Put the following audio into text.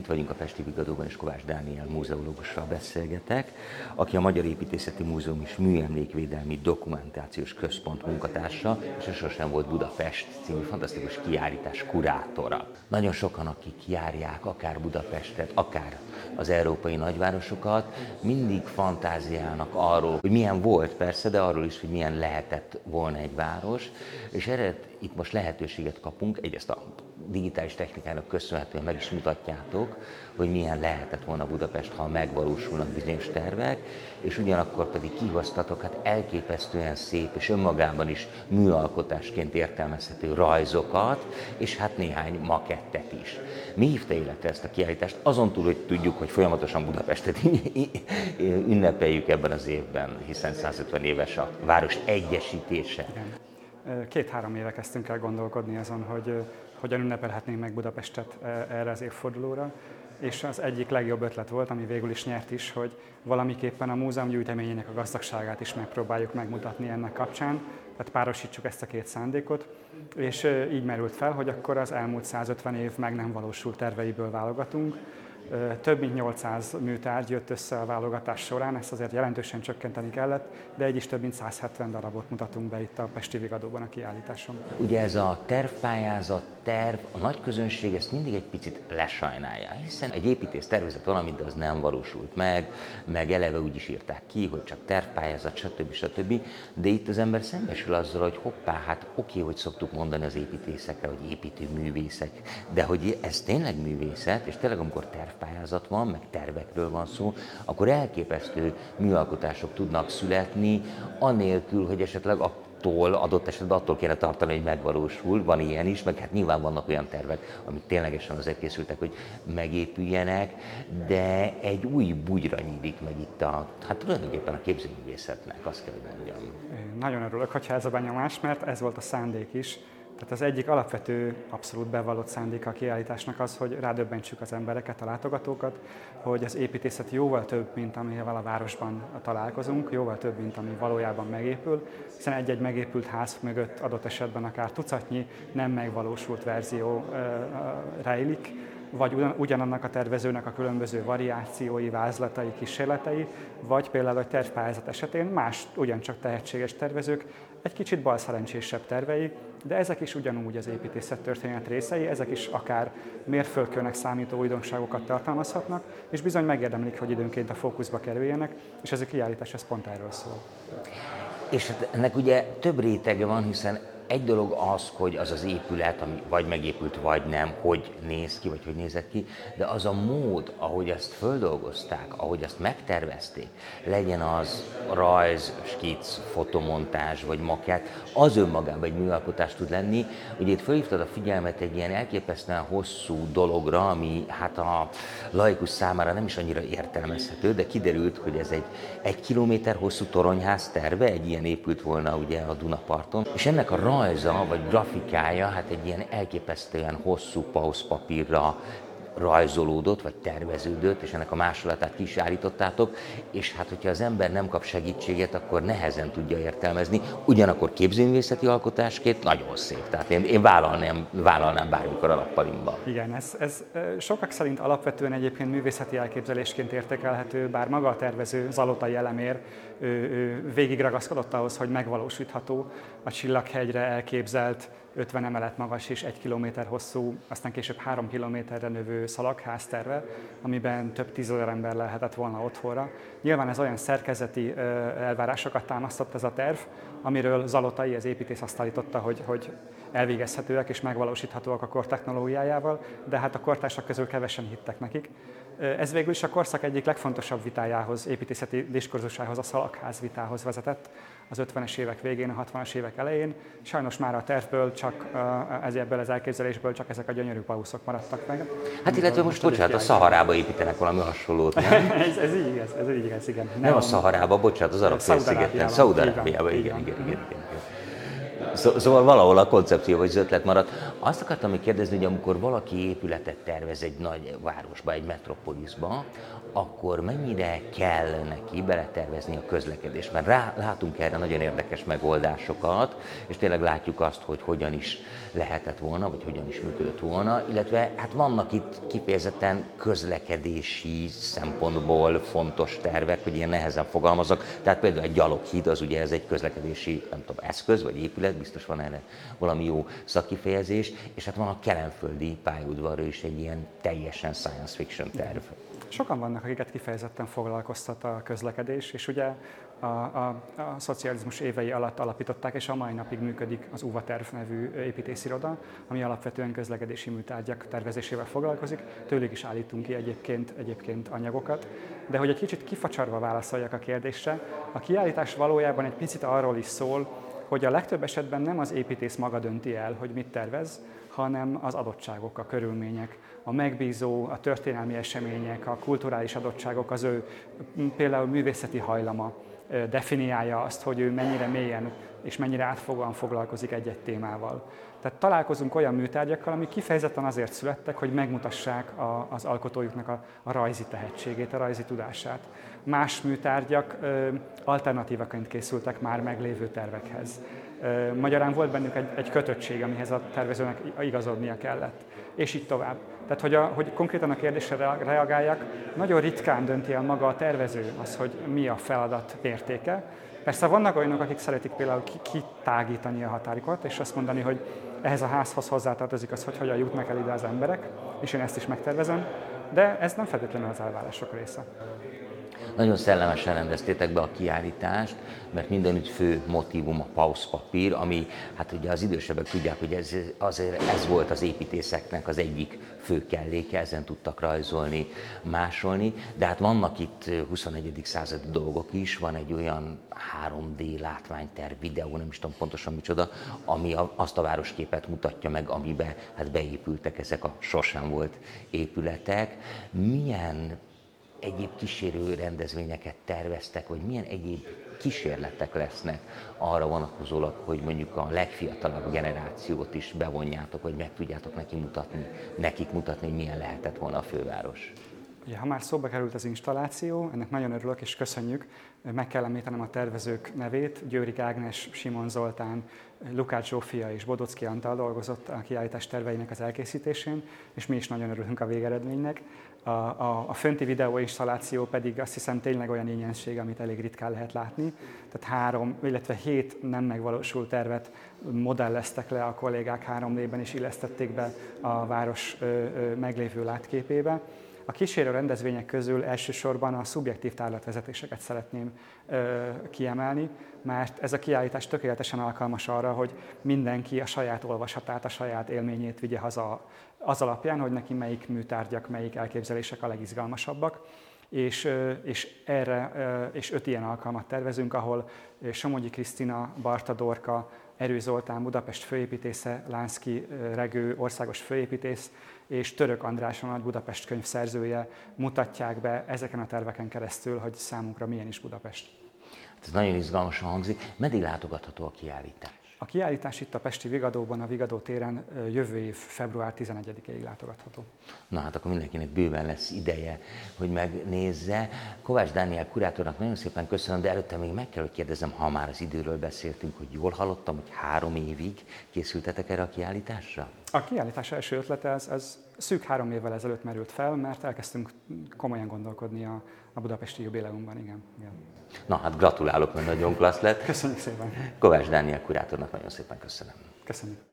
Itt vagyunk a Pesti Vigadóban, és Kovács Dániel múzeológussal beszélgetek, aki a Magyar Építészeti Múzeum és Műemlékvédelmi Dokumentációs Központ munkatársa, és sosem volt Budapest című fantasztikus kiállítás kurátora. Nagyon sokan, akik járják akár Budapestet, akár az európai nagyvárosokat, mindig fantáziálnak arról, hogy milyen volt persze, de arról is, hogy milyen lehetett volna egy város, és erre itt most lehetőséget kapunk, egyrészt a digitális technikának köszönhetően meg is mutatjátok, hogy milyen lehetett volna Budapest, ha megvalósulnak bizonyos tervek, és ugyanakkor pedig kihoztatok hát elképesztően szép és önmagában is műalkotásként értelmezhető rajzokat, és hát néhány makettet is. Mi hívta életre ezt a kiállítást? Azon túl, hogy tudjuk, hogy folyamatosan Budapestet ünnepeljük ebben az évben, hiszen 150 éves a város egyesítése. Két-három éve kezdtünk el gondolkodni azon, hogy hogyan ünnepelhetnénk meg Budapestet erre az évfordulóra, és az egyik legjobb ötlet volt, ami végül is nyert is, hogy valamiképpen a múzeum gyűjteményének a gazdagságát is megpróbáljuk megmutatni ennek kapcsán, tehát párosítsuk ezt a két szándékot, és így merült fel, hogy akkor az elmúlt 150 év meg nem valósult terveiből válogatunk, több mint 800 műtárgy jött össze a válogatás során, ezt azért jelentősen csökkenteni kellett, de egy is több mint 170 darabot mutatunk be itt a Pesti Vigadóban a kiállításon. Ugye ez a tervpályázat, terv, a nagy közönség ezt mindig egy picit lesajnálja, hiszen egy építész tervezett de az nem valósult meg, meg eleve úgy is írták ki, hogy csak tervpályázat, stb. stb. De itt az ember szembesül azzal, hogy hoppá, hát oké, hogy szoktuk mondani az építészekre, hogy építőművészek, de hogy ez tényleg művészet, és tényleg amikor terv pályázat van, meg tervekről van szó, akkor elképesztő műalkotások tudnak születni, anélkül, hogy esetleg attól, adott esetben attól kéne tartani, hogy megvalósul, van ilyen is, meg hát nyilván vannak olyan tervek, amik ténylegesen azért készültek, hogy megépüljenek, de egy új bugyra nyílik meg itt a, hát tulajdonképpen a képzőművészetnek, azt kell, mondjam. Nagyon örülök, hogyha ez a benyomás, mert ez volt a szándék is, tehát az egyik alapvető, abszolút bevallott szándéka a kiállításnak az, hogy rádöbbentsük az embereket, a látogatókat, hogy az építészet jóval több, mint amivel a városban találkozunk, jóval több, mint ami valójában megépül, hiszen egy-egy megépült ház mögött adott esetben akár tucatnyi nem megvalósult verzió rejlik, vagy ugyanannak a tervezőnek a különböző variációi, vázlatai, kísérletei, vagy például a tervpályázat esetén más ugyancsak tehetséges tervezők egy kicsit balszerencsésebb tervei, de ezek is ugyanúgy az építészet történet részei, ezek is akár mérföldkőnek számító újdonságokat tartalmazhatnak, és bizony megérdemlik, hogy időnként a fókuszba kerüljenek, és ez a kiállítás ez pont erről szól. És hát ennek ugye több rétege van, hiszen egy dolog az, hogy az az épület, ami vagy megépült, vagy nem, hogy néz ki, vagy hogy nézett ki, de az a mód, ahogy ezt földolgozták, ahogy ezt megtervezték, legyen az rajz, skic, fotomontázs, vagy makett, az önmagában egy műalkotás tud lenni. Ugye itt felhívtad a figyelmet egy ilyen elképesztően hosszú dologra, ami hát a laikus számára nem is annyira értelmezhető, de kiderült, hogy ez egy egy kilométer hosszú toronyház terve, egy ilyen épült volna ugye a Dunaparton, és ennek a rajza vagy grafikája hát egy ilyen elképesztően hosszú pauszpapírra rajzolódott, vagy terveződött, és ennek a másolatát ki is állítottátok, és hát hogyha az ember nem kap segítséget, akkor nehezen tudja értelmezni. Ugyanakkor képzőművészeti alkotásként nagyon szép, tehát én, én vállalnám, vállalnám bármikor a lappalimba. Igen, ez, ez sokak szerint alapvetően egyébként művészeti elképzelésként értékelhető, bár maga a tervező Zalotai elemér ő, ő ahhoz, hogy megvalósítható a Csillaghegyre elképzelt 50 emelet magas és 1 km hosszú, aztán később 3 kilométerre növő szalagház terve, amiben több tízezer ember lehetett volna otthonra. Nyilván ez olyan szerkezeti elvárásokat támasztott ez a terv, amiről Zalotai, az építész azt állította, hogy, hogy elvégezhetőek és megvalósíthatóak a kor technológiájával, de hát a kortársak közül kevesen hittek nekik. Ez végül is a korszak egyik legfontosabb vitájához, építészeti diskurzusához, a szalagház vitához vezetett az 50-es évek végén, a 60-as évek elején. Sajnos már a tervből csak, ebből az elképzelésből csak ezek a gyönyörű pauszok maradtak meg. Hát illetve most, bocsánat, a Szaharába építenek valami hasonlót, nem? ez, ez így igaz, ez így igaz, igen. Nem, nem a Szaharába, bocsánat, az arab félszigeten, Szaudarábiában, igen, igen, igen, igen. igen. Szóval valahol a koncepció vagy az ötlet maradt. Azt akartam még kérdezni, hogy amikor valaki épületet tervez egy nagy városba, egy metropolisba, akkor mennyire kell neki beletervezni a közlekedést? Mert rá, látunk erre nagyon érdekes megoldásokat, és tényleg látjuk azt, hogy hogyan is lehetett volna, vagy hogyan is működött volna, illetve hát vannak itt kifejezetten közlekedési szempontból fontos tervek, hogy ilyen nehezen fogalmazok. Tehát például egy gyaloghíd, az ugye ez egy közlekedési, nem tudom, eszköz, vagy épület, biztos van erre valami jó szakifejezés, és hát van a kelemföldi pályaudvarról is egy ilyen teljesen science fiction terv. Sokan vannak, akiket kifejezetten foglalkoztat a közlekedés, és ugye a, a, a szocializmus évei alatt alapították, és a mai napig működik az UVA terv nevű építésziroda, ami alapvetően közlekedési műtárgyak tervezésével foglalkozik. Tőlük is állítunk ki egyébként, egyébként anyagokat. De hogy egy kicsit kifacsarva válaszoljak a kérdésre, a kiállítás valójában egy picit arról is szól, hogy a legtöbb esetben nem az építész maga dönti el, hogy mit tervez, hanem az adottságok, a körülmények, a megbízó, a történelmi események, a kulturális adottságok, az ő például művészeti hajlama definiálja azt, hogy ő mennyire mélyen és mennyire átfogóan foglalkozik egy-egy témával. Tehát találkozunk olyan műtárgyakkal, amik kifejezetten azért születtek, hogy megmutassák a, az alkotójuknak a, a rajzi tehetségét, a rajzi tudását. Más műtárgyak ö, alternatívaként készültek már meglévő tervekhez. Magyarán volt bennük egy, egy kötöttség, amihez a tervezőnek igazodnia kellett, és így tovább. Tehát, hogy, a, hogy konkrétan a kérdésre reagáljak, nagyon ritkán dönti el maga a tervező az, hogy mi a feladat értéke. Persze vannak olyanok, akik szeretik például kitágítani a határikat, és azt mondani, hogy ehhez a házhoz hozzátartozik az, hogy hogyan jutnak el ide az emberek, és én ezt is megtervezem, de ez nem feltétlenül az elvárások része. Nagyon szellemesen rendeztétek be a kiállítást, mert mindenütt fő motivum a pauszpapír, ami hát ugye az idősebbek tudják, hogy ez, azért ez volt az építészeknek az egyik fő kelléke, ezen tudtak rajzolni, másolni, de hát vannak itt 21. századi dolgok is, van egy olyan 3D látványterv, videó, nem is tudom pontosan micsoda, ami azt a városképet mutatja meg, amiben hát beépültek ezek a sosem volt épületek. Milyen egyéb kísérő rendezvényeket terveztek, vagy milyen egyéb kísérletek lesznek arra vonatkozólag, hogy mondjuk a legfiatalabb generációt is bevonjátok, vagy meg tudjátok neki mutatni, nekik mutatni, hogy milyen lehetett volna a főváros. Ja, ha már szóba került az installáció, ennek nagyon örülök és köszönjük. Meg kell említenem a tervezők nevét. Győri Ágnes, Simon Zoltán, Lukács Zsófia és Bodocki Antal dolgozott a kiállítás terveinek az elkészítésén, és mi is nagyon örülünk a végeredménynek. A, a, a fönti videóinstalláció pedig azt hiszem tényleg olyan ingyensség, amit elég ritkán lehet látni. Tehát három, illetve hét nem megvalósult tervet modelleztek le a kollégák három ben és illesztették be a város ö, ö, meglévő látképébe. A kísérő rendezvények közül elsősorban a szubjektív tárlatvezetéseket szeretném ö, kiemelni, mert ez a kiállítás tökéletesen alkalmas arra, hogy mindenki a saját olvasatát, a saját élményét vigye haza az alapján, hogy neki melyik műtárgyak, melyik elképzelések a legizgalmasabbak. És, és erre és öt ilyen alkalmat tervezünk, ahol Somogyi Krisztina, Barta Dorka, Erő Zoltán, Budapest főépítésze, Lánszki Regő, országos főépítész, és Török András, a Budapest könyv szerzője mutatják be ezeken a terveken keresztül, hogy számunkra milyen is Budapest. Ez nagyon izgalmasan hangzik. Meddig látogatható a kiállítás? A kiállítás itt a Pesti Vigadóban, a Vigadó téren jövő év február 11-ig látogatható. Na hát akkor mindenkinek bőven lesz ideje, hogy megnézze. Kovács Dániel kurátornak nagyon szépen köszönöm, de előtte még meg kell, hogy kérdezem, ha már az időről beszéltünk, hogy jól hallottam, hogy három évig készültetek erre a kiállításra? A kiállítás első ötlete ez, ez szűk három évvel ezelőtt merült fel, mert elkezdtünk komolyan gondolkodni a, a budapesti jubileumban, igen. igen. Na hát gratulálok, mert nagyon klassz lett. Köszönjük szépen. Kovács Dániel kurátornak nagyon szépen köszönöm. Köszönjük.